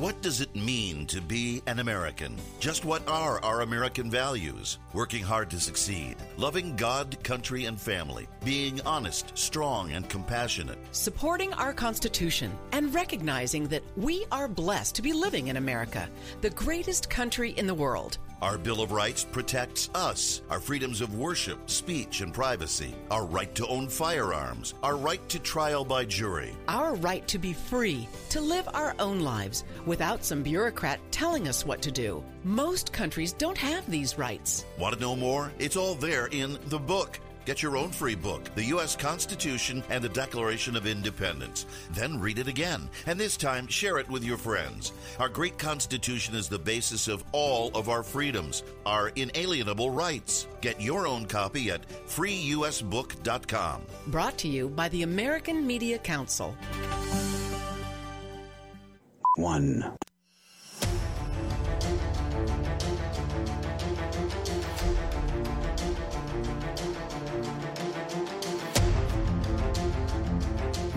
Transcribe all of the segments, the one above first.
What does it mean to be an American? Just what are our American values? Working hard to succeed, loving God, country, and family, being honest, strong, and compassionate, supporting our Constitution, and recognizing that we are blessed to be living in America, the greatest country in the world. Our Bill of Rights protects us, our freedoms of worship, speech, and privacy, our right to own firearms, our right to trial by jury, our right to be free, to live our own lives without some bureaucrat telling us what to do. Most countries don't have these rights. Want to know more? It's all there in the book. Get your own free book, The U.S. Constitution and the Declaration of Independence. Then read it again, and this time share it with your friends. Our great Constitution is the basis of all of our freedoms, our inalienable rights. Get your own copy at freeusbook.com. Brought to you by the American Media Council. One.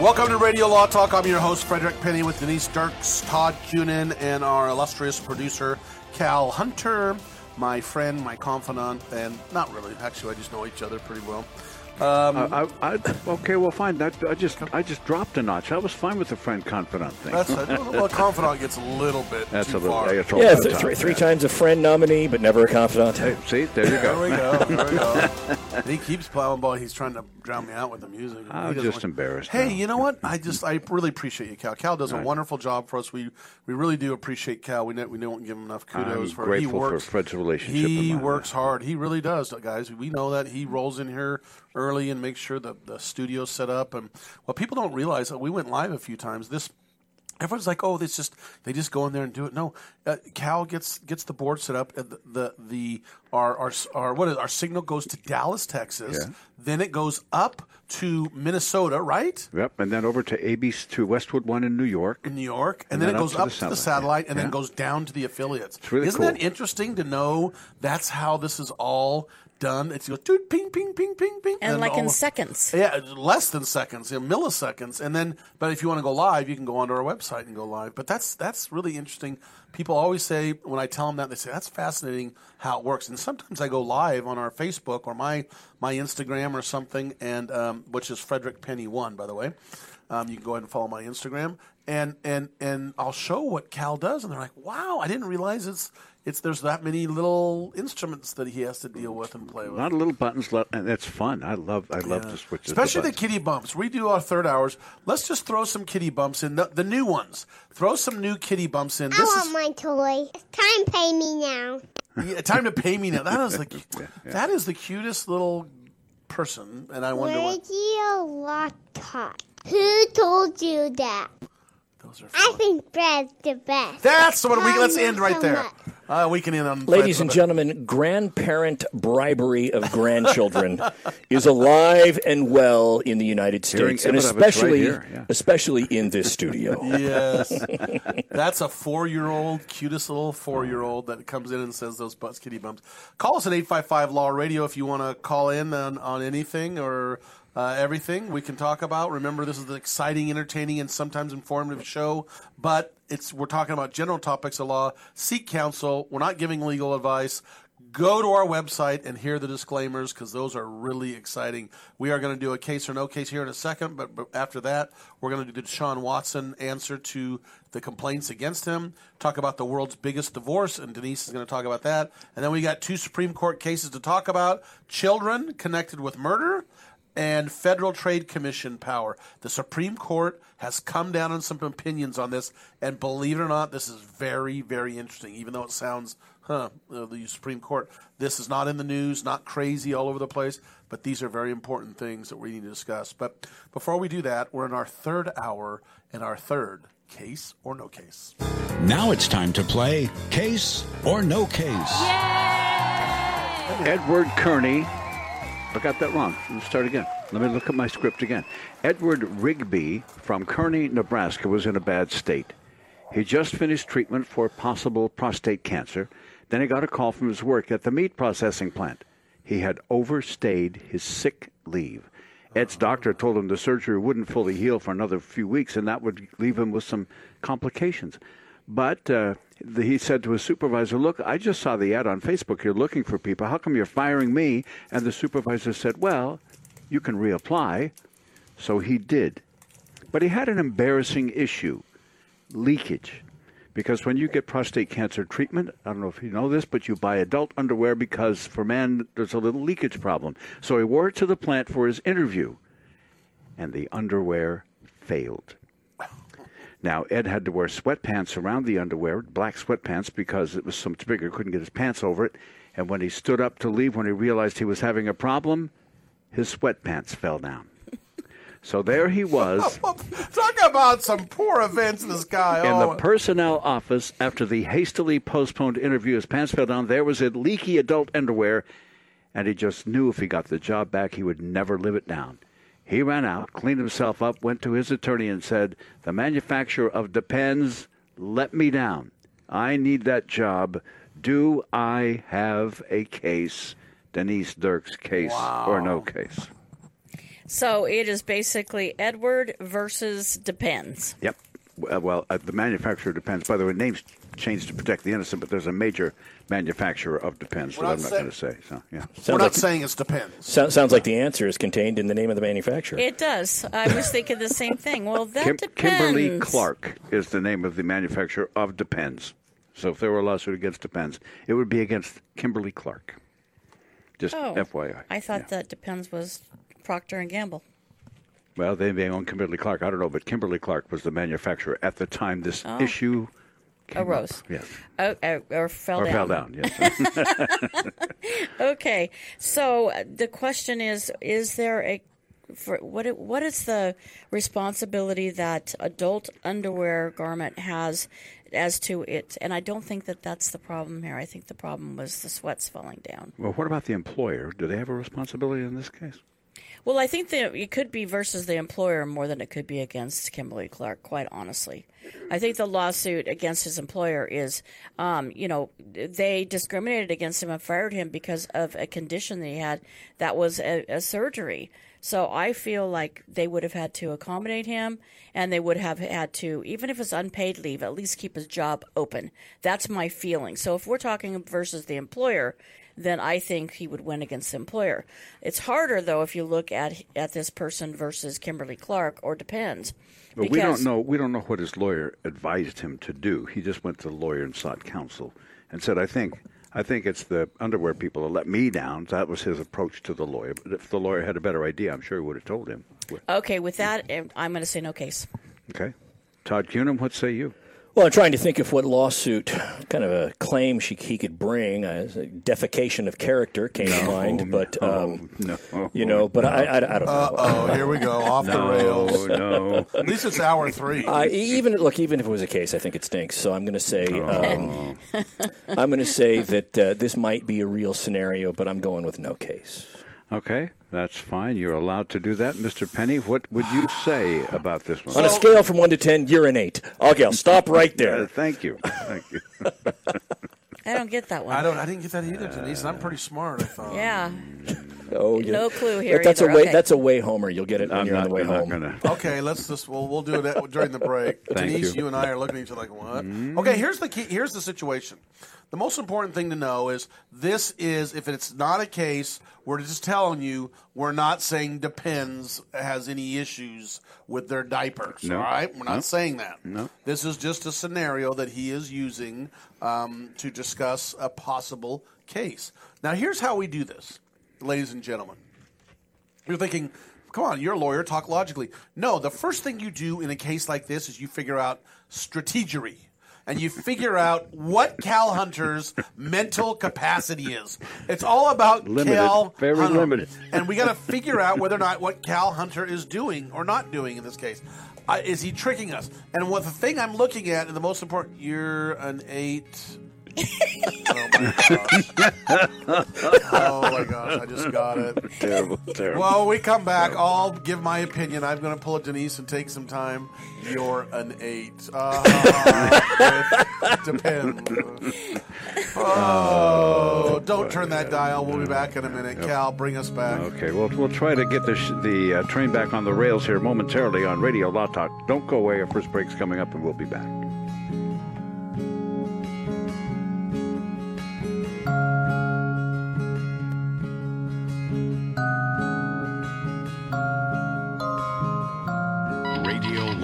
Welcome to Radio Law Talk. I'm your host, Frederick Penny, with Denise Dirks, Todd Cunin, and our illustrious producer, Cal Hunter, my friend, my confidant, and not really. Actually, I just know each other pretty well. Um, I, I, okay, well, fine. That, I just I just dropped a notch. I was fine with the friend confidant thing. That's a, well, confidant gets a little bit That's too a little, far. yeah, Yeah, th- three, three times a friend nominee, but never a confidant. Hey, see, there you There go. we go. There we go. And he keeps plowing ball. He's trying to drown me out with the music. I'm doesn't just embarrassed Hey, now. you know what? I just I really appreciate you, Cal. Cal does a wonderful job for us. We we really do appreciate Cal. We we don't give him enough kudos I'm for grateful he for works. Fred's relationship He mine. works hard. He really does, guys. We know that he rolls in here early and make sure that the studio's set up. And what people don't realize, we went live a few times. This Everyone's like, "Oh, this just they just go in there and do it." No, uh, Cal gets gets the board set up. and The the, the our, our our what is our signal goes to Dallas, Texas. Yeah. Then it goes up to Minnesota, right? Yep, and then over to AB to Westwood One in New York. In New York, and, And then, then it up goes to the up to the satellite, yeah. and then Yeah. goes down to the affiliates. It's really Isn't cool. that interesting to know? That's how this is all done. It's goes dude, ping, ping, ping, ping, ping, and like in seconds. Yeah, less than seconds, you know, milliseconds, and then. But if you want to go live, you can go onto our website and go live. But that's that's really interesting. People always say when I tell them that they say that's fascinating how it works. And sometimes I go live on our Facebook or my my Instagram or something, and um, which is Frederick Penny One, by the way. Um, you can go ahead and follow my Instagram, and and and I'll show what Cal does, and they're like, "Wow, I didn't realize it's it's there's that many little instruments that he has to deal with and play with. A with." lot of little buttons, and that's fun. I love I love Yeah. to switch. Especially the, buttons. kitty bumps. We do our third hours. Let's just throw some kitty bumps in the, the new ones. Throw some new kitty bumps in. I This want is my toy. It's time to pay me now. yeah, time to pay me now. That is the cu- that is the cutest little person, and I wonder what Radio Lotta. Who told you that? those are. I think Brad's the best. That's what we. Let's end right so there. much. Uh, we can end on Ladies and gentlemen, grandparent bribery of grandchildren is alive and well in the United States, and evidence of it right especially here, yeah. especially in this studio. Yes, that's a four-year-old, cutest little four-year-old that comes in and says those butts kitty bumps. Call us at eight five five Law Radio if you want to call in on, on anything or uh, everything we can talk about. Remember, this is an exciting, entertaining, and sometimes informative show, but it's we're talking about general topics of law. Seek counsel. We're not giving legal advice. Go to our website and hear the disclaimers because those are really exciting. We are going to do a case or no case here in a second, but, but after that, we're going to do the Deshaun Watson answer to the complaints against him, talk about the world's biggest divorce, and Denise is going to talk about that. And then we got two Supreme Court cases to talk about children connected with murder and Federal Trade Commission power. The Supreme Court has come down on some opinions on this, and believe it or not, this is very, very interesting. Even though it sounds, huh, uh, the Supreme Court, this is not in the news, not crazy all over the place, but these are very important things that we need to discuss. But before we do that, we're in our third hour and our third case or no case. Now it's time to play Case or No Case. Edward Kearney I got that wrong. Let me start again. Let me look at my script again. Edward Rigby from Kearney, Nebraska was in a bad state. He just finished treatment for possible prostate cancer. Then he got a call from his work at the meat processing plant. He had overstayed his sick leave. Ed's doctor told him the surgery wouldn't fully heal for another few weeks, and that would leave him with some complications. But uh, the, he said to his supervisor, Look, I just saw the ad on Facebook. You're looking for people. How come you're firing me? And the supervisor said, Well, you can reapply. So he did. But he had an embarrassing issue leakage. Because when you get prostate cancer treatment, I don't know if you know this, but you buy adult underwear because for men there's a little leakage problem. So he wore it to the plant for his interview, and the underwear failed. Now, Ed had to wear sweatpants around the underwear, black sweatpants, because it was so much bigger, couldn't get his pants over it. And when he stood up to leave, when he realized he was having a problem, his sweatpants fell down. So there he was Talk about some poor events this guy. in oh, the personnel office after the hastily postponed interview. His pants fell down. There was a leaky adult underwear, and he just knew if he got the job back, he would never live it down. He ran out, cleaned himself up, went to his attorney, and said, The manufacturer of Depends let me down. I need that job. Do I have a case? Denise Dirk's case or no case? So it is basically Edward versus Depends. Yep. Well, well uh, the manufacturer depends. By the way, names changed to protect the innocent, but there's a major manufacturer of depends that We're I'm not not going to say. So, yeah. we're not like, saying it's depends. so- sounds like the answer is contained in the name of the manufacturer. It does. I was thinking the same thing. Well, that Kim- depends. Kimberly Clark is the name of the manufacturer of Depends. So if there were a lawsuit against Depends, it would be against Kimberly Clark. Just Oh, FYI. I thought Yeah. that Depends was Procter and Gamble. Well, they may own Kimberly Clark. I don't know, but Kimberly Clark was the manufacturer at the time this Oh. issue up. Arose. Yes. Oh, or fell Or down. fell down, yes. Okay, so uh, the question is: Is there a for what? What is the responsibility that adult underwear garment has as to it? And I don't think that that's the problem here. I think the problem was the sweats falling down. well, what about the employer? Do they have a responsibility in this case? Well, I think that it could be versus the employer more than it could be against Kimberly Clark. Quite honestly, I think the lawsuit against his employer is, um, you know, they discriminated against him and fired him because of a condition that he had that was a, a surgery. So I feel like they would have had to accommodate him, and they would have had to, even if it's unpaid leave, at least keep his job open. That's my feeling. So if we're talking versus the employer, then I think he would win against the employer. It's harder though if you look at at this person versus Kimberly Clark, or depends. But we don't know. We don't know what his lawyer advised him to do. He just went to the lawyer and sought counsel, and said, "I think, I think it's the underwear people that let me down." That was his approach to the lawyer. But if the lawyer had a better idea, I'm sure he would have told him. Okay, with that, I'm going to say no case. Okay, Todd Cunham, what say you? Well, I'm trying to think of what lawsuit, kind of a claim she, he could bring. Uh, defecation of character came to mind, but um, no, you know, but I, I, I don't know. Oh, here we go off the rails. no. At least it's hour three. I, even look, even if it was a case, I think it stinks. So I'm going to say, um, I'm going to say that uh, this might be a real scenario, but I'm going with no case. Okay, that's fine. You're allowed to do that, Mr. Penny. What would you say about this one? On a scale from one to ten, you're an eight. Okay, I'll stop right Uh, there. thank you. Thank you. I don't get that one. I don't. I didn't get that either, Denise. I'm pretty smart. I thought. Yeah, Oh, yeah. no clue here. That- that's either. a way. Okay. That's a way homer. You'll get it when I'm you're not, on the way I'm not home. gonna. Okay, let's just. We'll we'll do it during the break. Thank Denise, you. you. and I are looking at each other like what? Okay, here's the key. Here's the situation. The most important thing to know is this is if it's not a case, we're just telling you we're not saying depends has any issues with their diapers. No. All right, we're not No. saying that. No. This is just a scenario that he is using um, to discuss a possible case. Now, here's how we do this, ladies and gentlemen. You're thinking, come on, you're a lawyer, talk logically. No, the first thing you do in a case like this is you figure out strategery. And you figure out what Cal Hunter's mental capacity is. It's all about Limited, Cal very Hunter. limited. And we got to figure out whether or not what Cal Hunter is doing or not doing in this case. Uh, is he tricking us? And what the thing I'm looking at, and the most important, you're an eight. Oh my gosh, I just got it. terrible, terrible. Well, we come back, I'll give my opinion. I'm going to pull a Denise and take some time. You're an eight. Uh, depends. Oh, don't turn that dial. We'll be back in a minute. Cal, bring us back. Okay, well, we'll try to get the, sh- the uh, train back on the rails here momentarily on Radio Law Talk. Don't go away. Our first break's coming up, and we'll be back.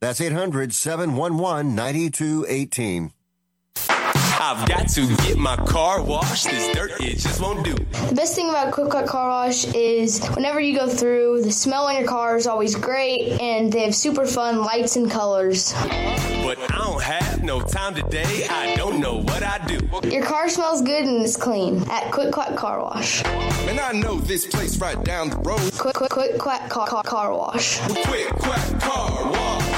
That's 800 711 9218. I've got to get my car washed. This dirt it just won't do. The best thing about Quick Quack Car Wash is whenever you go through, the smell on your car is always great, and they have super fun lights and colors. But I don't have no time today. I don't know what I do. Your car smells good and it's clean at Quick Quack Car Wash. And I know this place right down the road. Quick Quick Quick Quack Car, car, car Wash. Quick Quack Car Wash.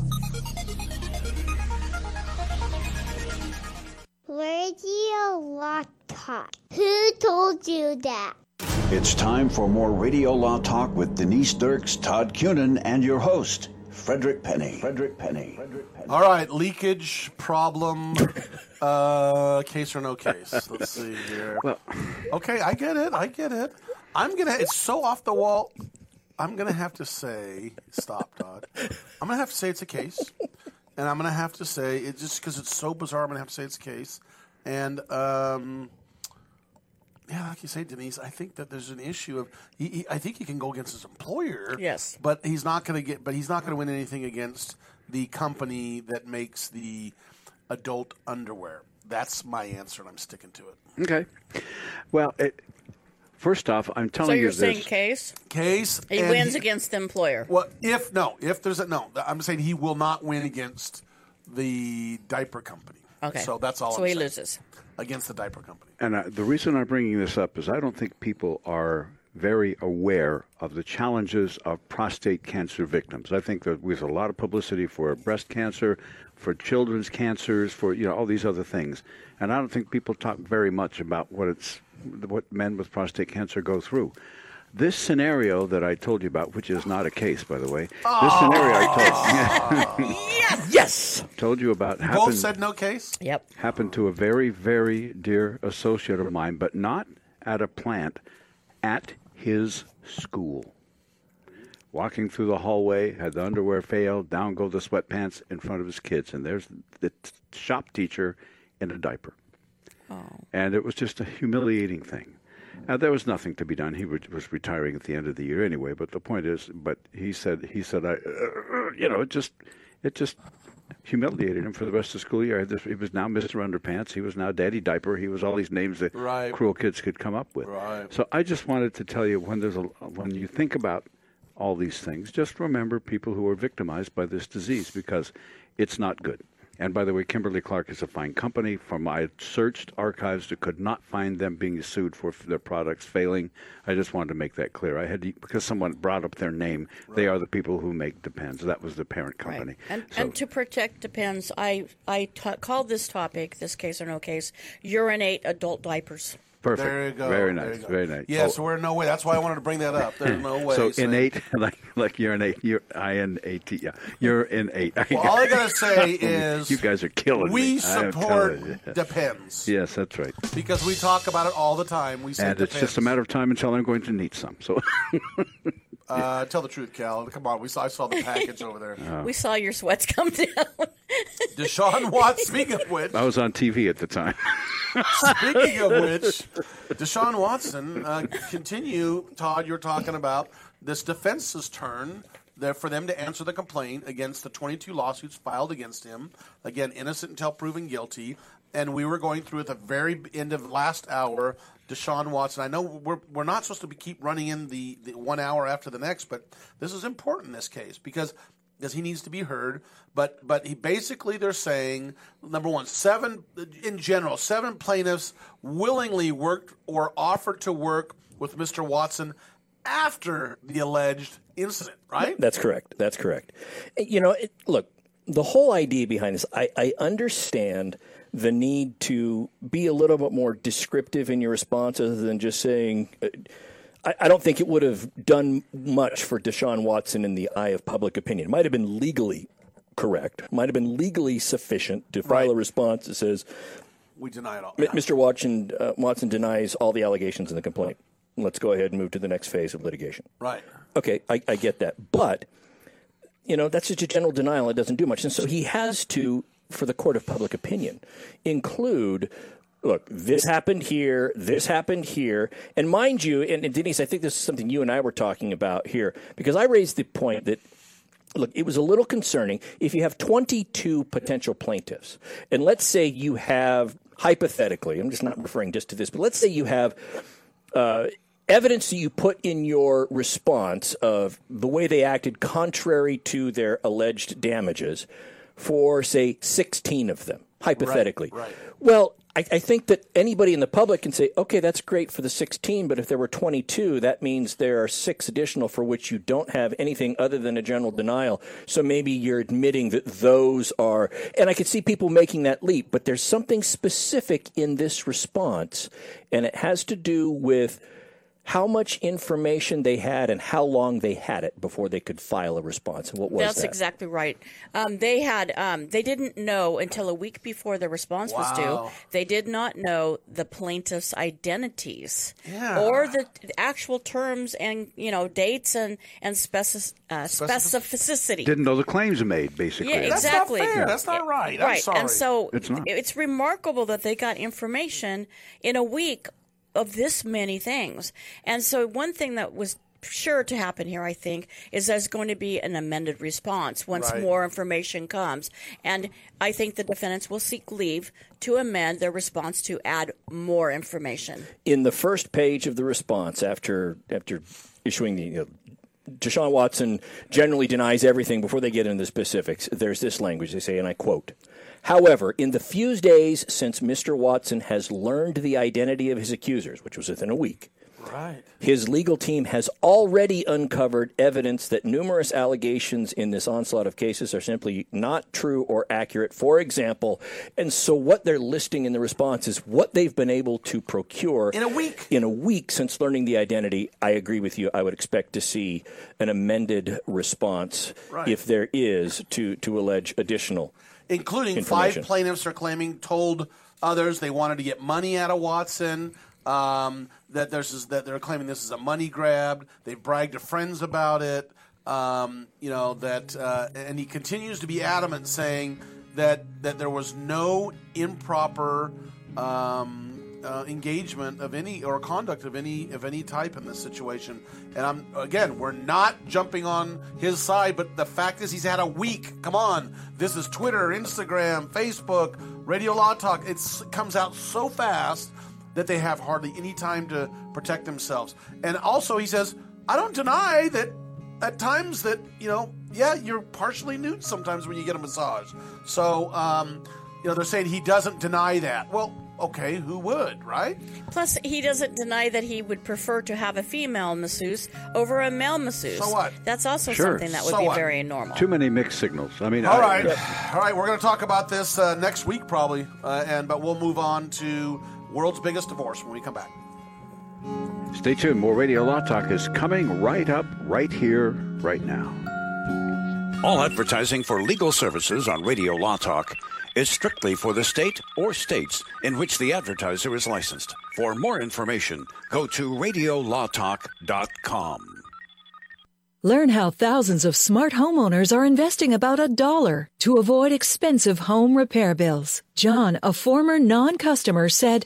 Law Talk. Who told you that? It's time for more Radio Law Talk with Denise Dirks, Todd Cunin, and your host, Frederick Penny. Frederick Penny. Frederick Penny. All right, leakage problem. uh, case or no case? Let's see here. okay, I get it. I get it. I'm gonna. It's so off the wall. I'm gonna have to say, stop, Todd. I'm gonna have to say it's a case, and I'm gonna have to say it just because it's so bizarre. I'm gonna have to say it's a case, and um, yeah, like you say, Denise, I think that there's an issue of. He, he, I think he can go against his employer. Yes. but he's not going to get. But he's not going to win anything against the company that makes the adult underwear. That's my answer, and I'm sticking to it. Okay. Well, it, first off, I'm telling you. So you you're this. saying case? Case. He and wins he- against the employer. Well, if no, if there's a no, I'm saying he will not win against the diaper company. Okay. So that's all. So I'm he saying. loses. against the diaper company. And uh, the reason I'm bringing this up is I don't think people are very aware of the challenges of prostate cancer victims. I think that there's a lot of publicity for breast cancer, for children's cancers, for you know all these other things, and I don't think people talk very much about what it's what men with prostate cancer go through. This scenario that I told you about, which is not a case, by the way, this oh, scenario I told yes, yes, told you about happened both said no case. Yep. happened to a very, very dear associate of mine, but not at a plant, at his school. Walking through the hallway, had the underwear fail, down go the sweatpants in front of his kids, and there's the t- shop teacher in a diaper. Oh. And it was just a humiliating thing. Now, there was nothing to be done. He was was retiring at the end of the year anyway. But the point is, but he said, he said, I, uh, you know, it just, it just humiliated him for the rest of the school year. This, he was now Mr. Underpants. He was now Daddy Diaper. He was all these names that Right. cruel kids could come up with. Right. So I just wanted to tell you when there's a when you think about all these things, just remember people who are victimized by this disease because it's not good. And by the way, Kimberly Clark is a fine company. From I searched archives, I could not find them being sued for their products failing. I just wanted to make that clear. I had to, because someone brought up their name. They are the people who make Depends. That was the parent company. And, So- and to protect depends. I I called this topic, this case or no case, urinate adult diapers. Perfect. There you go. Very nice. go. Very nice. Yeah, Oh, so we're in no way. That's why I wanted to bring that up. There's no way. So innate, like like you're innate, you're I N A T. Yeah, you're innate. Well, all I gotta say is you guys are killing me. We I support depends Yes, that's right. because we talk about it all the time. We say And it's depends. just a matter of time until I'm going to need some. So Uh, tell the truth, Cal. Come on, we saw. I saw the package over there. Oh. We saw your sweats come down. Deshaun Watson. Speaking of which, I was on TV at the time. Speaking of which, Deshaun Watson, uh, continue, Todd, you're talking about this defense's turn there for them to answer the complaint against the 22 lawsuits filed against him. Again, innocent until proven guilty. And we were going through at the very end of last hour, Deshaun Watson. I know we're, we're not supposed to be, keep running in the, the one hour after the next, but this is important in this case because because he needs to be heard. But but he basically they're saying number one, seven in general, seven plaintiffs willingly worked or offered to work with Mr. Watson after the alleged incident, right? That's correct. That's correct. You know, it, look, the whole idea behind this, I, I understand the need to be a little bit more descriptive in your response other than just saying. Uh, I, I don't think it would have done much for Deshaun Watson in the eye of public opinion. It might have been legally correct, might have been legally sufficient to file a response that says, We deny it all. M- Mr. Watson, uh, Watson denies all the allegations in the complaint. Let's go ahead and move to the next phase of litigation. Right. Okay, I, I get that. But, you know, that's just a general denial. It doesn't do much. And so he has to, for the court of public opinion, include look, this happened here, this happened here. And mind you, and, and Denise, I think this is something you and I were talking about here, because I raised the point that look, it was a little concerning if you have 22 potential plaintiffs, and let's say you have, hypothetically, I'm just not referring just to this, but let's say you have uh, evidence that you put in your response of the way they acted contrary to their alleged damages for, say, 16 of them, hypothetically. right. Well, I, I think that anybody in the public can say, okay, that's great for the 16, but if there were 22, that means there are six additional for which you don't have anything other than a general denial. So maybe you're admitting that those are, and I could see people making that leap, but there's something specific in this response, and it has to do with how much information they had and how long they had it before they could file a response. And what was That's that? exactly right. Um, they had um, they didn't know until a week before the response was due. They did not know the plaintiffs' identities Yeah. or the actual terms and you know dates and and speci- uh, specificity. Didn't know the claims made, basically. Yeah, exactly. That's not fair. That's not right. I'm right. sorry. And so It's not. it's remarkable that they got information in a week of this many things. And so one thing that was sure to happen here, I think, is there's going to be an amended response once Right. more information comes. And I think the defendants will seek leave to amend their response to add more information. in the first page of the response after after issuing the you know, Deshaun Watson generally denies everything before they get into the specifics. There's this language they say, and I quote. However, in the few days since Mr. Watson has learned the identity of his accusers, which was within a week, Right. his legal team has already uncovered evidence that numerous allegations in this onslaught of cases are simply not true or accurate. For example, and so what they're listing in the response is what they've been able to procure In a week. In a week since learning the identity, I agree with you. I would expect to see an amended response Right. if there is to to allege additional including five plaintiffs are claiming told others they wanted to get money out of Watson. Um, that there's that they're claiming this is a money grab. They bragged to friends about it. Um, you know that, uh, and he continues to be adamant, saying that that there was no improper um, uh, engagement of any or conduct of any of any type in this situation. And I'm again, we're not jumping on his side, but the fact is he's had a week. Come on, this is Twitter, Instagram, Facebook, Radio Law Talk. It comes out so fast that they have hardly any time to protect themselves. And also, he says, I don't deny that at times that you know, yeah, you're partially nude sometimes when you get a massage. So, um, you know, they're saying he doesn't deny that. Well, okay, who would, right? Plus, he doesn't deny that he would prefer to have a female masseuse over a male masseuse. So what? That's also Sure. something that would So be what? very normal. Too many mixed signals. I mean, All I- right, all right. We're going to talk about this uh, next week probably, uh, and but we'll move on to world's biggest divorce when we come back. Stay tuned. More Radio Law Talk is coming right up, right here, right now. All advertising for legal services on Radio Law Talk is strictly for the state or states in which the advertiser is licensed. For more information, go to radiolawtalk.com. Learn how thousands of smart homeowners are investing about a dollar to avoid expensive home repair bills. John, a former non customer, said,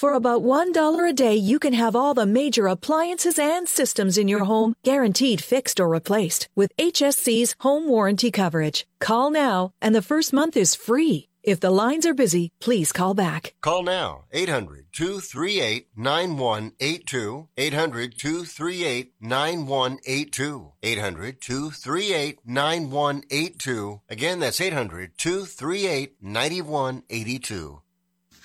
For about $1 a day, you can have all the major appliances and systems in your home guaranteed fixed or replaced with HSC's home warranty coverage. Call now, and the first month is free. If the lines are busy, please call back. Call now 800 238 9182. 800 238 9182. 800 238 9182. Again, that's 800 238 9182.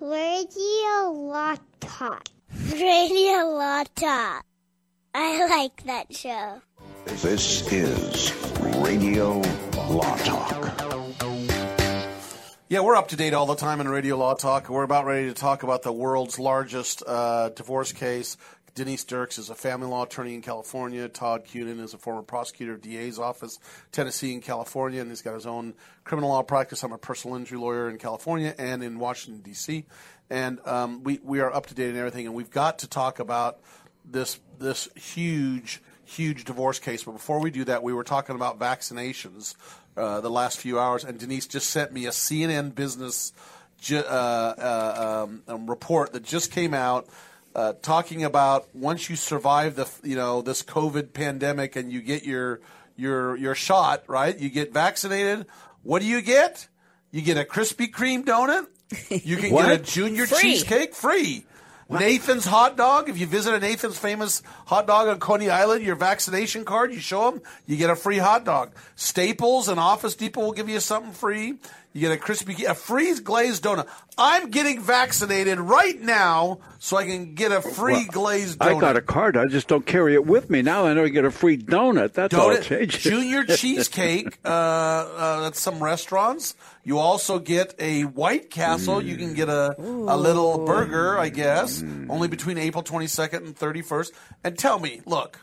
Radio Lata. Radio Lata. I like that show. This is Radio Law Talk. Yeah, we're up to date all the time in Radio Law Talk. We're about ready to talk about the world's largest uh, divorce case. Denise Dirks is a family law attorney in California. Todd Cunin is a former prosecutor of DA's office, Tennessee and California, and he's got his own criminal law practice. I'm a personal injury lawyer in California and in Washington D.C. And um, we we are up to date in everything, and we've got to talk about this this huge huge divorce case. But before we do that, we were talking about vaccinations uh, the last few hours, and Denise just sent me a CNN Business uh, uh, um, report that just came out. Uh, talking about once you survive the you know this COVID pandemic and you get your your your shot right, you get vaccinated. What do you get? You get a Krispy Kreme donut. You can get a junior Free. cheesecake free. Nathan's hot dog. If you visit a Nathan's famous hot dog on Coney Island, your vaccination card, you show them, you get a free hot dog. Staples and Office Depot will give you something free. You get a crispy, a free glazed donut. I'm getting vaccinated right now, so I can get a free Well, glazed donut. I got a card. I just don't carry it with me. Now I know I get a free donut. That's all Donut, changes. Junior cheesecake. Uh, uh, that's some restaurants. You also get a White Castle. You can get a a little burger, I guess, only between April 22nd and 31st. And tell me, look.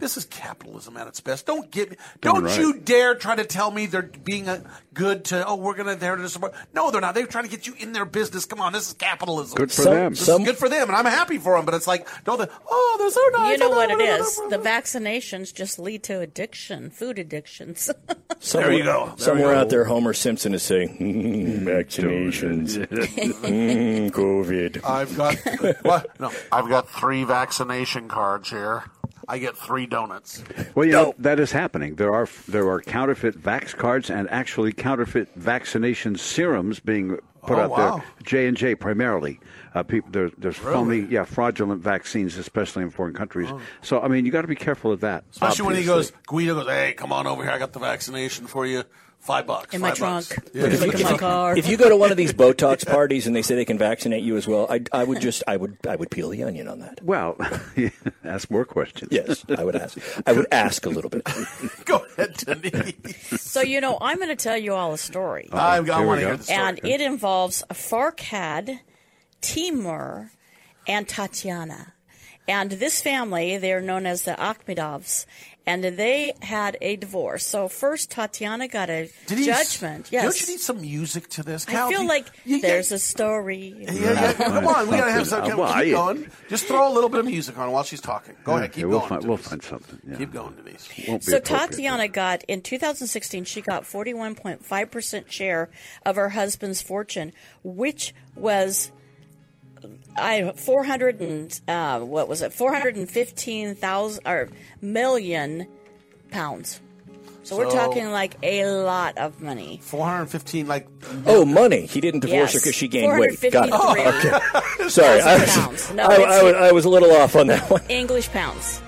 This is capitalism at its best. Don't get me. Don't right. you dare try to tell me they're being a good to. Oh, we're gonna there to support. No, they're not. They're trying to get you in their business. Come on, this is capitalism. Good for Some- them. This some- is good for them, and I'm happy for them. But it's like, no, the oh, they're so nice. You know what it is? The vaccinations just lead to addiction, food addictions. Somewhere, you go. There somewhere you go. out there, Homer Simpson is saying, "Mm, vaccinations, Mm, COVID. I've got what? No, I've got three vaccination cards here. I get three donuts. Well, you know that is happening. There are there are counterfeit vax cards and actually counterfeit vaccination serums being put Oh, out wow. there. J and J primarily. Uh, people, there, there's phony, yeah, fraudulent vaccines, especially in foreign countries. So, I mean, you got to be careful of that. Especially when he goes, Guido goes, "Hey, come on over here. I got the vaccination for you. Five bucks In my trunk. Yeah. Look in my car. If you go to one of these Botox parties and they say they can vaccinate you as well, I, I would just, I would, I would peel the onion on that. Well, ask more questions. Yes, I would ask. I would ask a little bit. Go ahead, Denise. so you know, I'm going to tell you all a story. I, I here want we to hear the story. and it involves a Farkhad, Temur, and Tatiana. And this family, they're known as the Akhmedovs, and they had a divorce. So first, Tatiana got a Denise, judgment. Don't you need some music to this? I feel you- like you- there's a story. Yeah, yeah, come on. We gotta have some. Uh, something. Keep Well, I- going. Just throw a little bit of music on while she's talking. Go Yeah, ahead. Keep we'll going. Find, we'll find something. Yeah. Keep going, Denise. Won't So appropriate, Tatiana got in 2016. She got 41.5 percent share of her husband's fortune, which was I 400 and uh, what was it? 415,000 or million pounds. So, we're talking like a lot of money. 415, like. Oh, money. He didn't divorce her because she gained weight. Got it. 453 Sorry, I was, pounds. No, I, I was, I was a little off on that one. English pounds.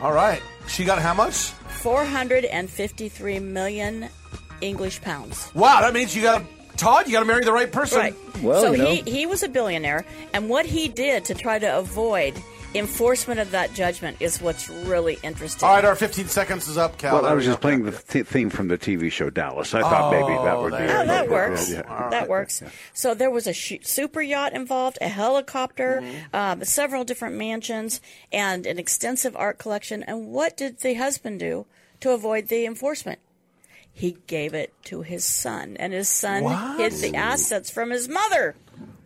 All right. She got how much? 453 million English pounds. Wow, that means you got to. Todd, you got to marry the right person. Right. so he, he was a billionaire, and what he did to try to avoid enforcement of that judgment is what's really interesting. All right, our 15 seconds is up, Cal. Well, I was just playing the th- theme from the TV show Dallas. I thought maybe that would be. there Oh, that works. Yeah. That works. So there was a sh- super yacht involved, a helicopter, Mm-hmm. um, several different mansions, and an extensive art collection. And what did the husband do to avoid the enforcement? He gave it to his son, and his son What? hid the assets from his mother.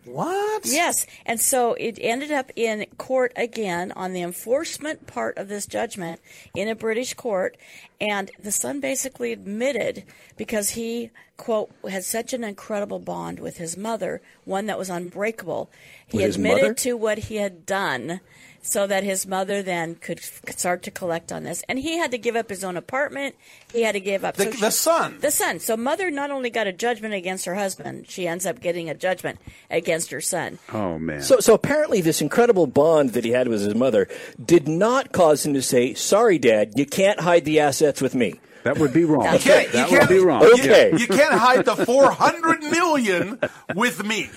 What? Yes. And so it ended up in court again on the enforcement part of this judgment in a British court. And the son basically admitted because he, quote, had such an incredible bond with his mother, one that was unbreakable. He With admitted to what he had done so that his mother then could f- start to collect on this. And he had to give up his own apartment. He had to give up The- so the son. The son. So mother not only got a judgment against her husband, she ends up getting a judgment against her son. Oh man. So, so apparently, this incredible bond that he had with his mother did not cause him to say, "Sorry, Dad, you can't hide the assets with me." That would be wrong. You can't, you That can't, would be wrong. Okay. You, you can't hide the 400 million with me.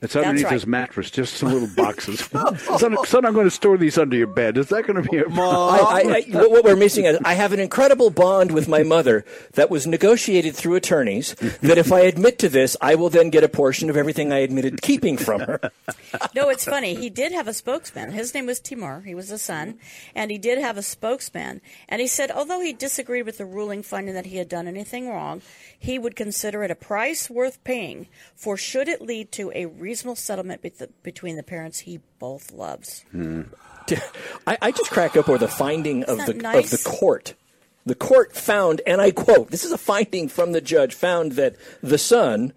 It's underneath right. his mattress, just some little boxes. son, son, I'm going to store these under your bed. Is that going to be a I, I, I, what what we're missing is I have an incredible bond with my mother that was negotiated through attorneys. that if I admit to this, I will then get a portion of everything I admitted keeping from her. No, it's funny. He did have a spokesman. His name was Temur. He was a son, and he did have a spokesman. And he said, although he disagreed with the ruling finding that he had done anything wrong, he would consider it a price worth paying for should it lead to a reasonable settlement bet- between the parents he both loves. Hmm. I, I just crack up over the finding of the Isn't of the nice? court. The court found, and I quote: "This is a finding from the judge. Found that the son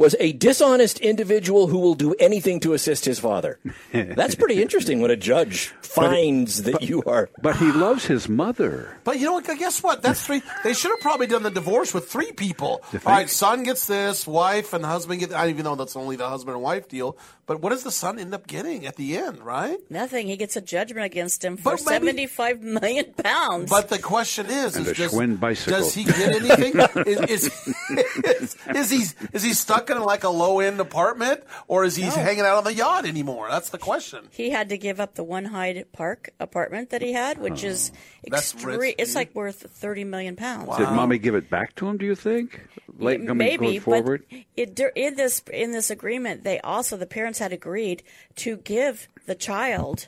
was a dishonest individual who will do anything to assist his father." That's pretty interesting when a judge finds that you are. But he loves his mother. But you know what? Guess what? That's three. They should have probably done the divorce with three people. You? All right, son gets this, wife and husband get. I even know that's only the husband and wife deal. But what does the son end up getting at the end? Right. Nothing. He gets a judgment against him for maybe- seventy-five million pounds. But the question is, And is a does, bicycle. does he get anything? is, is, is, is he is he stuck in like a low end apartment, or is he No. hanging out on the yacht anymore? That's the question. he had to give up the one Hyde Park apartment that he had, which is oh. That's extre- It's like worth thirty million pounds. Did mommy give it back to him? Do you think? Late Maybe, going forward. but it, in this in this agreement, they also the parents had agreed to give the child,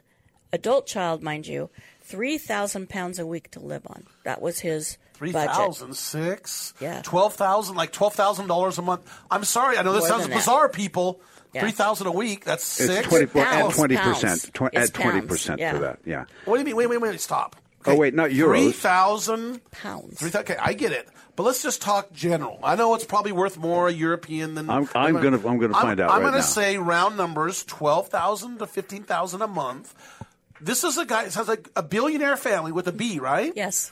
adult child, mind you, three thousand pounds a week to live on. That was his Three budget. thousand six. Yeah. Twelve thousand, like twelve thousand dollars a month. I'm sorry, I know this More sounds than that. bizarre, people. Yeah. Three thousand a week. That's It's six. twenty well, add Pounds, twenty pounds. percent. Tw- It's add twenty pounds, percent yeah. to that. Yeah. What do you mean? Wait, wait, wait, stop. Oh wait, not euros. Three thousand pounds. Three thousand. Okay, I get it. But let's just talk general. I know it's probably worth more European than I'm. I'm going to. I'm going to find I'm, out. I'm right going to say round numbers: twelve thousand to fifteen thousand a month. This is a guy. It sounds like a billionaire family with a B, right? Yes.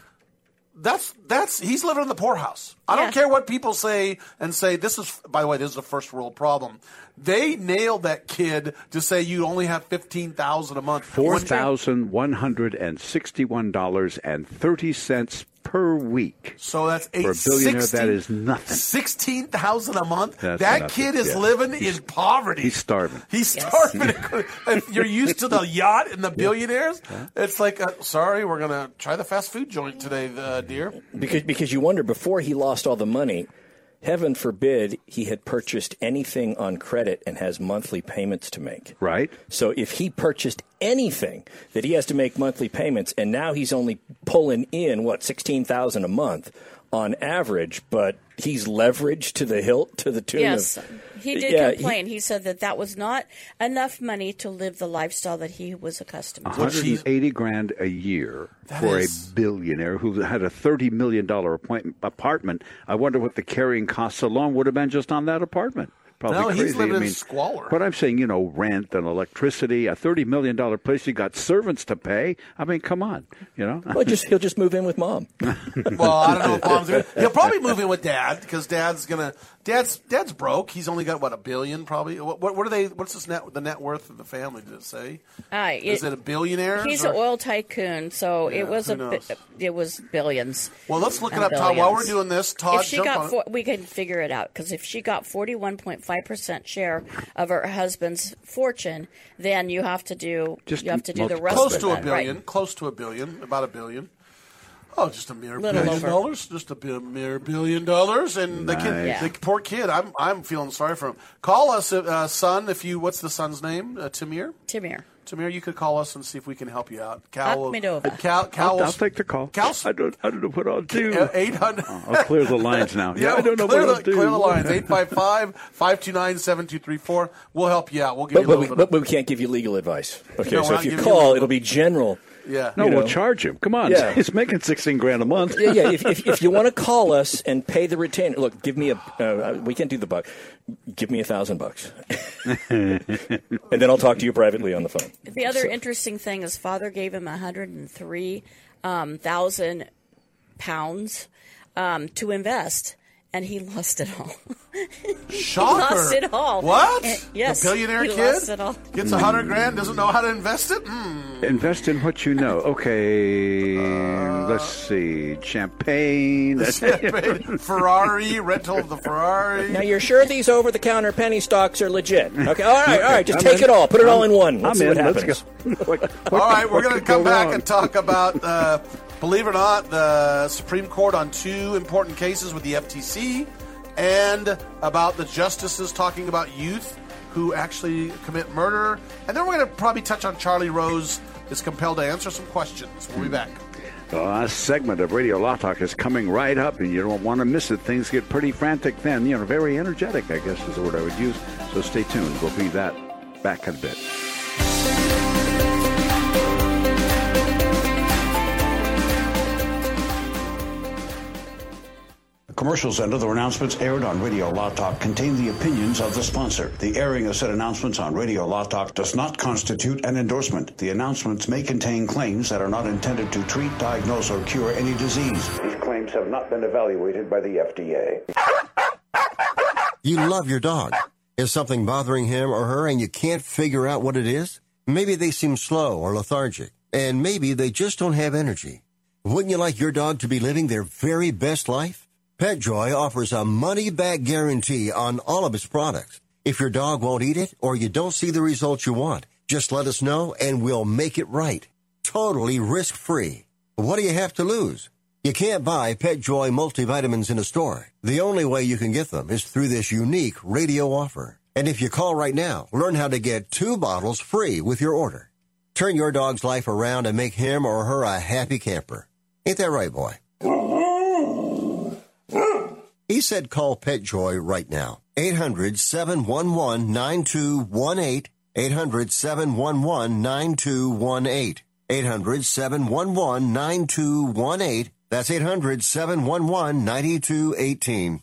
That's that's he's living in the poorhouse. I yeah. don't care what people say and say this is by the way this is a first world problem. They nailed that kid to say you only have 15,000 a month. $4,161.30 per week. So that's eight, For a billionaire, 16 that is nothing. Sixteen thousand a month. That's that nothing, kid is yeah. living in poverty. He's starving. He's starving. if you're used to the yacht and the billionaires, it's like, uh, sorry, we're gonna try the fast food joint today, uh, dear. Because because you wonder before he lost all the money, heaven forbid he had purchased anything on credit and has monthly payments to make. Right. So if he purchased anything that he has to make monthly payments, and now he's only pulling in what sixteen thousand a month on average, but he's leveraged to the hilt to the tune Yes, of. he did Yeah, complain. He, said that that was not enough money to live the lifestyle that he was accustomed to. 180 grand a year That for is- a billionaire who had a 30 million dollar apartment. I wonder what the carrying costs alone would have been just on that apartment. Probably No, he's living I in mean, squalor. But I'm saying, you know, rent and electricity, a 30 million dollar place. You got servants to pay. I mean, come on, you know. Well, just he'll just move in with mom. Well, I don't know if mom's gonna. He'll probably move in with dad because dad's gonna. Dad's dad's broke. He's only got what a billion, probably. What, what, what are they? What's this net? The net worth of the family? Did it say? Uh, Is it a billionaire? He's or- an oil tycoon, so Yeah, it was a bi- knows? it was billions. Well, let's look it and up, Todd. While we're doing this, Todd, if she jump on got, it. we can figure it out because if she got forty one point five percent share of her husband's fortune, then you have to do Just you have to do the rest close of to a billion. right? Close to a billion. About a billion. Oh, just a mere Little billion over. dollars. Just a bi- mere billion dollars, and the kid, Nice. the poor kid. I'm I'm feeling sorry for him. Call us, uh, son. If you, what's the son's name? Uh, Tamir. Tamir. Tamir, you could call us and see if we can help you out. Cal, will- Akhmedova. Cal, Cal, I'll, I'll take the call. Cal, I don't. I don't know what I'll do. eight hundred. I'll clear the lines now. Yeah, I don't know clear what the, I'll do. Clear the lines. 855-529-7234. We'll help you out. We'll give But, you a but, little we, bit. but we can't give you legal advice. Okay, No, we're so not if you giving you call, legal- it'll be general Yeah. No, You we'll know. charge him. Come on, Yeah. he's making sixteen grand a month. yeah, yeah. If, if, if you want to call us and pay the retainer, look, give me a. Uh, we can't do the buck. Give me a thousand bucks, and then I'll talk to you privately on the phone. The other interesting thing is, father gave him 103,000 um, pounds um, to invest, and he lost it all. Shocker. He lost it all. What? And- yes, The billionaire he kid lost it all. gets a hundred grand, doesn't know how to invest it. Hmm. Invest in what you know. Okay, let's see. Champagne. Champagne, Ferrari, rental of the Ferrari. Now you're sure these over-the-counter penny stocks are legit? Okay, all right, all right. Just I'm take in. it all. Put it all I'm- in one. Let's I'm see what in. Let's happens. go. What- All right, we're going to come go back wrong? and talk about, uh, believe it or not, the Supreme Court on two important cases with the FTC and about the justices talking about youth who actually commit murder. And then we're going to probably touch on Charlie Rose is compelled to answer some questions. We'll be hmm. back. The last segment of Radio Law Talk is coming right up, and you don't want to miss it. Things get pretty frantic then. You know, very energetic, I guess is the word I would use. So stay tuned. We'll be that back in a bit. Commercials and other announcements aired on Radio Law Talk contain the opinions of the sponsor. The airing of said announcements on Radio Law Talk does not constitute an endorsement. The announcements may contain claims that are not intended to treat, diagnose, or cure any disease. These claims have not been evaluated by the FDA. You love your dog. Is something bothering him or her and you can't figure out what it is? Maybe they seem slow or lethargic, and maybe they just don't have energy. Wouldn't you like your dog to be living their very best life? PetJoy offers a money back guarantee on all of its products. If your dog won't eat it or you don't see the results you want, just let us know and we'll make it right. Totally risk free. What do you have to lose? You can't buy PetJoy multivitamins in a store. The only way you can get them is through this unique radio offer. And if you call right now, learn how to get two bottles free with your order. Turn your dog's life around and make him or her a happy camper. Ain't that right, boy? He said call PetJoy right now. 800 711 9218. 800 711 9218. 800 711 9218. That's 800 711 9218.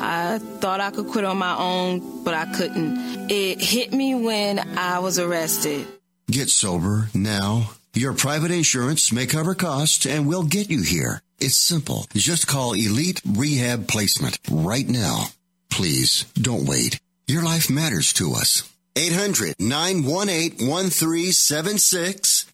I thought I could quit on my own, but I couldn't. It hit me when I was arrested. Get sober now. Your private insurance may cover costs and we'll get you here. It's simple. Just call Elite Rehab Placement right now. Please don't wait. Your life matters to us. 800 918 1376.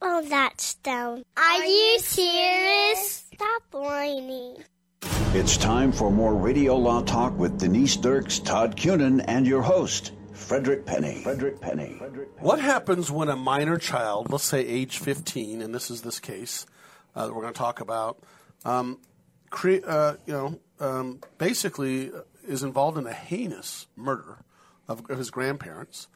Oh, that's dumb. Are you serious? Stop whining. It's time for more Radio Law Talk with Denise Dirks, Todd Cunin, and your host, Frederick Penny. Frederick Penny. What happens when a minor child, let's say age 15, and this is this case uh, that we're going to talk about, um, cre- uh, you know, um, basically is involved in a heinous murder of, of his grandparents?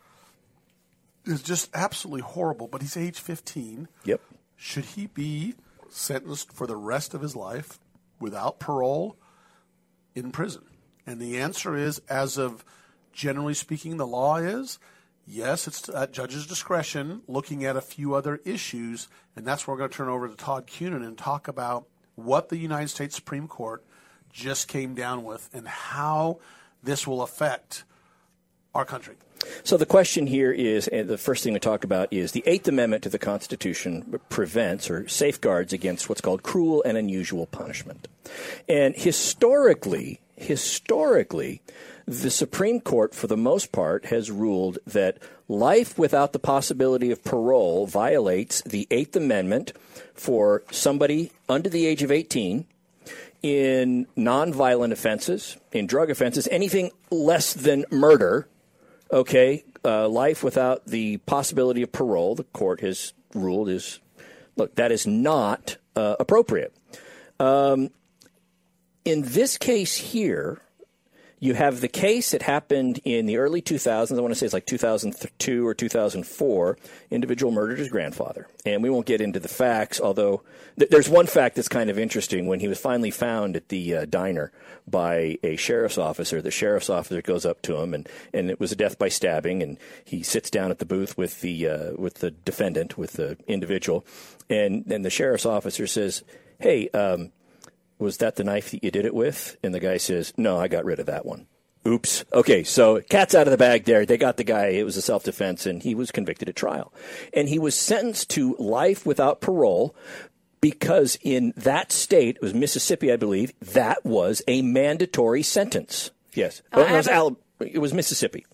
Is just absolutely horrible. But he's age 15. Yep. Should he be sentenced for the rest of his life without parole in prison? And the answer is, as of generally speaking, the law is yes, it's at judge's discretion, looking at a few other issues. And that's where we're going to turn over to Todd Cunin and talk about what the United States Supreme Court just came down with and how this will affect our country. So the question here is, the first thing we talk about is the Eighth Amendment to the Constitution prevents or safeguards against what's called cruel and unusual punishment. And historically, historically, the Supreme Court, for the most part, has ruled that life without the possibility of parole violates the Eighth Amendment for somebody under the age of 18 in nonviolent offenses, in drug offenses, anything less than murder okay, uh, life without the possibility of parole, the court has ruled is look, that is not uh, appropriate. Um, in this case here, you have the case It happened in the early 2000s. I want to say it's like 2002 or 2004. Individual murdered his grandfather. And we won't get into the facts, although th- there's one fact that's kind of interesting. When he was finally found at the uh, diner by a sheriff's officer, the sheriff's officer goes up to him, and, and it was a death by stabbing. And he sits down at the booth with the, uh, with the defendant, with the individual. And, and the sheriff's officer says, Hey, um, was that the knife that you did it with? And the guy says, no, I got rid of that one. Oops. Okay, so cat's out of the bag there. They got the guy. It was a self defense, and he was convicted at trial. And he was sentenced to life without parole because in that state, it was Mississippi, I believe, that was a mandatory sentence. Yes. Oh, it, was have Al- it was Mississippi.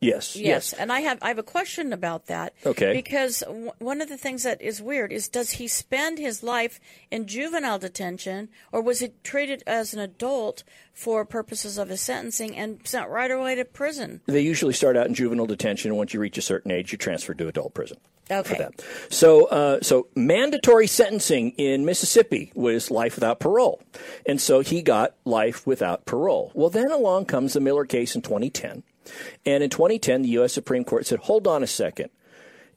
Yes. Yes, and I have I have a question about that. Okay. Because w- one of the things that is weird is does he spend his life in juvenile detention, or was he treated as an adult for purposes of his sentencing and sent right away to prison? They usually start out in juvenile detention. and Once you reach a certain age, you're transferred to adult prison. Okay. For that. So, uh, so mandatory sentencing in Mississippi was life without parole, and so he got life without parole. Well, then along comes the Miller case in 2010, and in 2010, the U.S. Supreme Court said, "Hold on a second.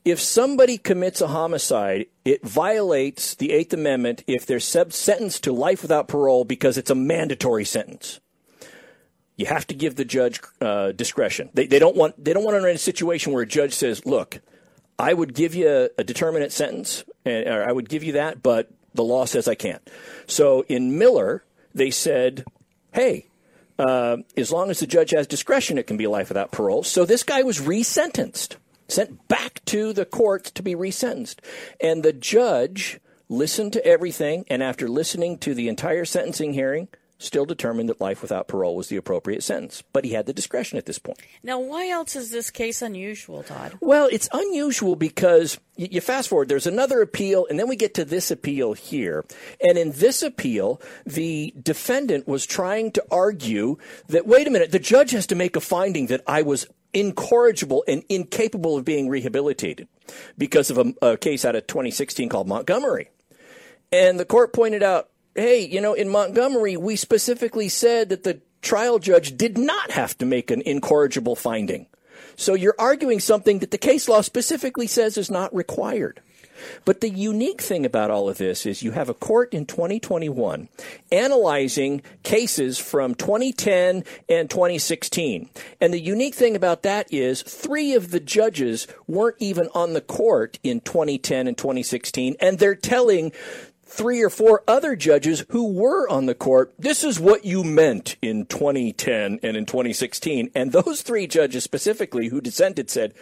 If somebody commits a homicide, it violates the Eighth Amendment if they're sentenced to life without parole because it's a mandatory sentence." you have to give the judge uh, discretion. They, they don't want they don't want to in a situation where a judge says, "Look, I would give you a, a determinate sentence, and, or I would give you that, but the law says I can't." So in Miller, they said, "Hey, uh, as long as the judge has discretion, it can be life without parole." So this guy was resentenced, sent back to the court to be resentenced, and the judge listened to everything, and after listening to the entire sentencing hearing still determined that life without parole was the appropriate sentence. But he had the discretion at this point. Now, why else is this case unusual, Todd? Well, it's unusual because you, you fast forward, there's another appeal, and then we get to this appeal here. And in this appeal, the defendant was trying to argue that, wait a minute, the judge has to make a finding that I was incorrigible and incapable of being rehabilitated because of a, a case out of 2016 called Montgomery. And the court pointed out, hey, you know, in Montgomery, we specifically said that the trial judge did not have to make an incorrigible finding. So you're arguing something that the case law specifically says is not required. But the unique thing about all of this is you have a court in 2021 analyzing cases from 2010 and 2016. And the unique thing about that is three of the judges weren't even on the court in 2010 and 2016, and they're telling three or four other judges who were on the court, this is what you meant in 2010 and in 2016. And those three judges specifically who dissented said,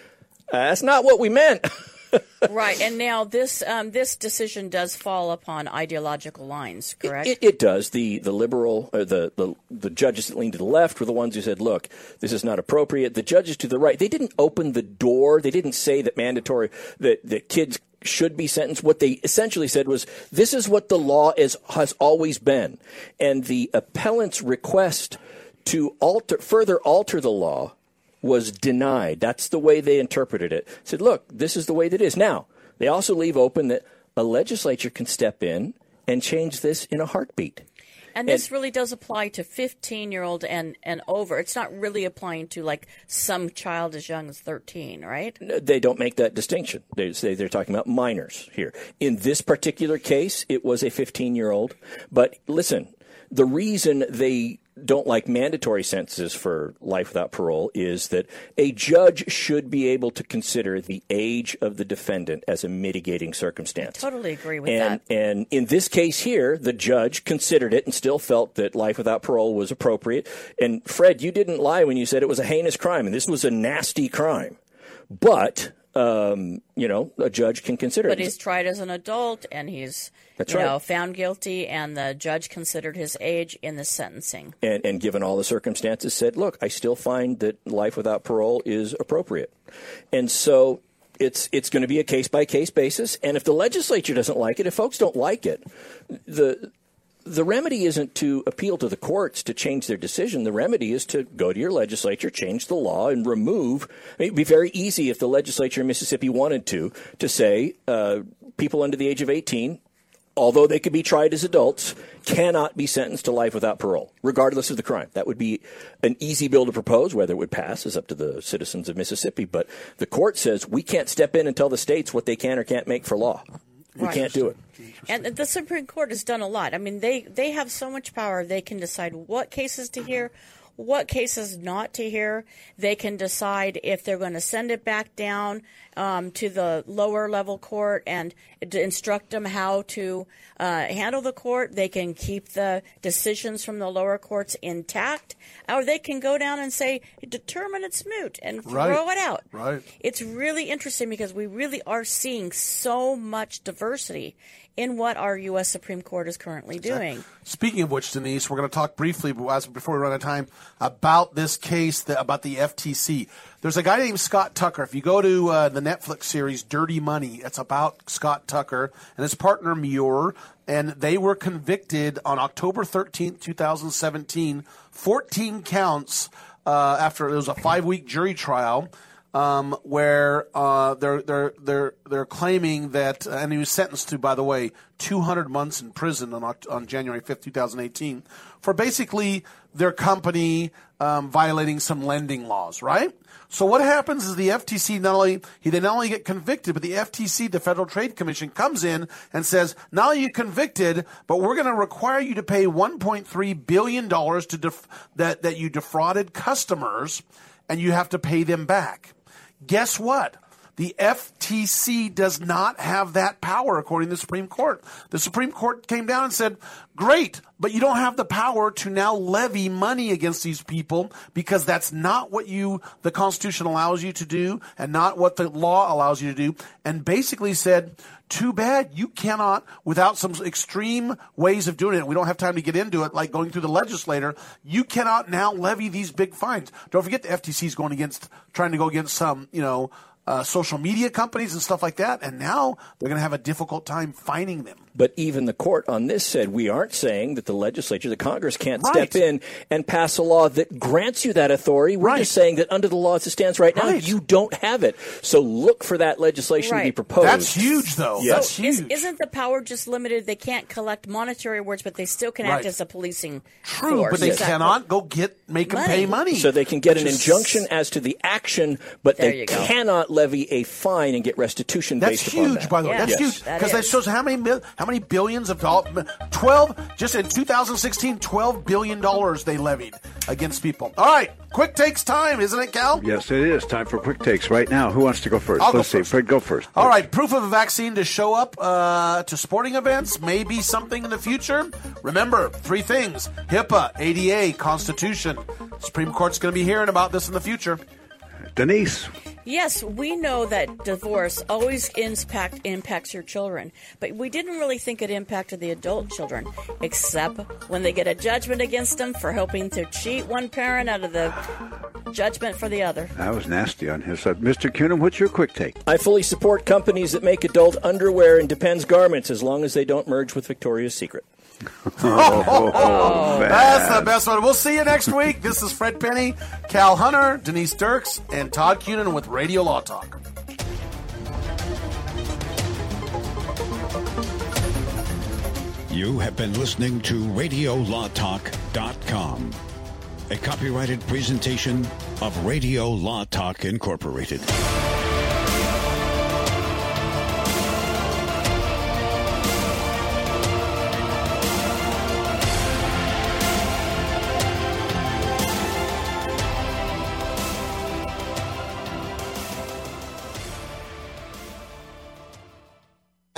that's not what we meant. right, and now this um, this decision does fall upon ideological lines, correct? It, it does. The the liberal, uh, the, the the judges that leaned to the left were the ones who said, "Look, this is not appropriate." The judges to the right, they didn't open the door. They didn't say that mandatory that that kids should be sentenced. What they essentially said was, "This is what the law is has always been," and the appellant's request to alter further alter the law was denied. That's the way they interpreted it. Said, look, this is the way that is. Now, they also leave open that a legislature can step in and change this in a heartbeat. And this really does apply to 15 year old and, and over. It's not really applying to like some child as young as 13, right? They don't make that distinction. They say they're talking about minors here. In this particular case, it was a 15 year old. But listen, the reason they don't like mandatory sentences for life without parole is that a judge should be able to consider the age of the defendant as a mitigating circumstance. I totally agree with and, that. And in this case here, the judge considered it and still felt that life without parole was appropriate. And Fred, you didn't lie when you said it was a heinous crime, and this was a nasty crime. But um, you know, a judge can consider but it. he's tried as an adult, and he's That's you right. know found guilty, and the judge considered his age in the sentencing. And, and given all the circumstances, said, "Look, I still find that life without parole is appropriate." And so it's it's going to be a case by case basis. And if the legislature doesn't like it, if folks don't like it, the the remedy isn't to appeal to the courts to change their decision. The remedy is to go to your legislature, change the law, and remove. I mean, it'd be very easy if the legislature in Mississippi wanted to to say uh, people under the age of 18, although they could be tried as adults, cannot be sentenced to life without parole, regardless of the crime. That would be an easy bill to propose. Whether it would pass is up to the citizens of Mississippi. But the court says we can't step in and tell the states what they can or can't make for law. We Right. can't do it. And the Supreme Court has done a lot. I mean, they they have so much power. They can decide what cases to hear, what cases not to hear. They can decide if they're going to send it back down um, to the lower level court and instruct them how to uh, handle the court. They can keep the decisions from the lower courts intact, or they can go down and say determine it's moot and Right. throw it out. Right. It's really interesting because we really are seeing so much diversity in what our U.S. Supreme Court is currently doing. Speaking of which, Denise, we're going to talk briefly before we run out of time about this case that, about the FTC. There's a guy named Scott Tucker. If you go to uh, the Netflix series Dirty Money, it's about Scott Tucker and his partner Muir, and they were convicted on October 13th, 2017, 14 counts uh, after it was a five week jury trial um, where uh, they're they're they're they're claiming that, uh, and he was sentenced to, by the way, 200 months in prison on on January 5th, 2018, for basically their company um, violating some lending laws, right? So what happens is the FTC not only he they not only get convicted, but the FTC, the Federal Trade Commission, comes in and says, "Not only you convicted, but we're going to require you to pay 1.3 billion dollars to def- that that you defrauded customers, and you have to pay them back." Guess what? The FTC does not have that power, according to the Supreme Court. The Supreme Court came down and said, Great, but you don't have the power to now levy money against these people because that's not what you, the Constitution allows you to do and not what the law allows you to do. And basically said, too bad you cannot, without some extreme ways of doing it, we don't have time to get into it, like going through the legislator, you cannot now levy these big fines. Don't forget the FTC is going against, trying to go against some, you know, uh, social media companies and stuff like that, and now they're going to have a difficult time finding them. But even the court on this said we aren't saying that the legislature, the Congress, can't Right. step in and pass a law that grants you that authority. We're just saying that under the law as it stands right now, Right. you don't have it. So look for that legislation to be proposed. That's huge, though. Yes. That's So is, huge. isn't the power just limited? They can't collect monetary awards, but they still can act Right. as a policing True, force. but they Exactly. cannot go get make them pay money. So they can get an injunction as to the action, but There they cannot levy a fine and get restitution That's based upon huge, that. by the way. That's Yes. huge That because that is. shows how many how many billions of dollars. Twelve just in 2016, 12 billion dollars they levied against people. All right, quick takes time, isn't it, Cal? Yes, it is. Time for quick takes right now. Who wants to go 1st I'll go Let's see. first. Fred, go first. All right, proof of a vaccine to show up uh, to sporting events may be something in the future. Remember, three things HIPAA, ADA, Constitution. Supreme Court's going to be hearing about this in the future. Denise. Yes, we know that divorce always impact, impacts your children, but we didn't really think it impacted the adult children, except when they get a judgment against them for helping to cheat one parent out of the judgment for the other. That was nasty on his side. Mr. Cunin, what's your quick take? I fully support companies that make adult underwear and Depends garments as long as they don't merge with Victoria's Secret. Oh, That's the best one. We'll see you next week. This is Fred Penny, Cal Hunter, Denise Dirks, and Todd Cunin with Radio Law Talk. You have been listening to RadioLawTalk.com, a copyrighted presentation of Radio Law Talk Incorporated.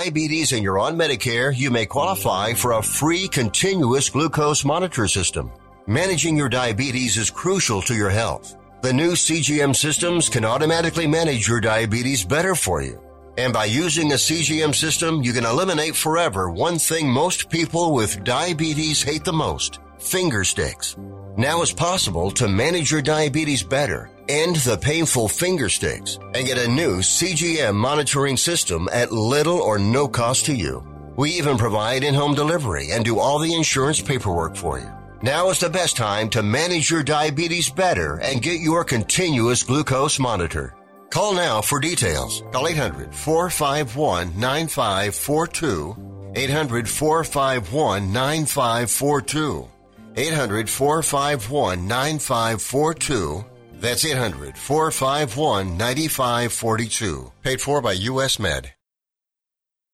Diabetes and you're on Medicare, you may qualify for a free continuous glucose monitor system. Managing your diabetes is crucial to your health. The new CGM systems can automatically manage your diabetes better for you. And by using a CGM system, you can eliminate forever one thing most people with diabetes hate the most finger sticks. Now it's possible to manage your diabetes better, end the painful finger sticks, and get a new CGM monitoring system at little or no cost to you. We even provide in-home delivery and do all the insurance paperwork for you. Now is the best time to manage your diabetes better and get your continuous glucose monitor. Call now for details. Call 800 451 9542. 800 451 9542. 800 451 9542. That's 800 451 9542. Paid for by U.S. Med.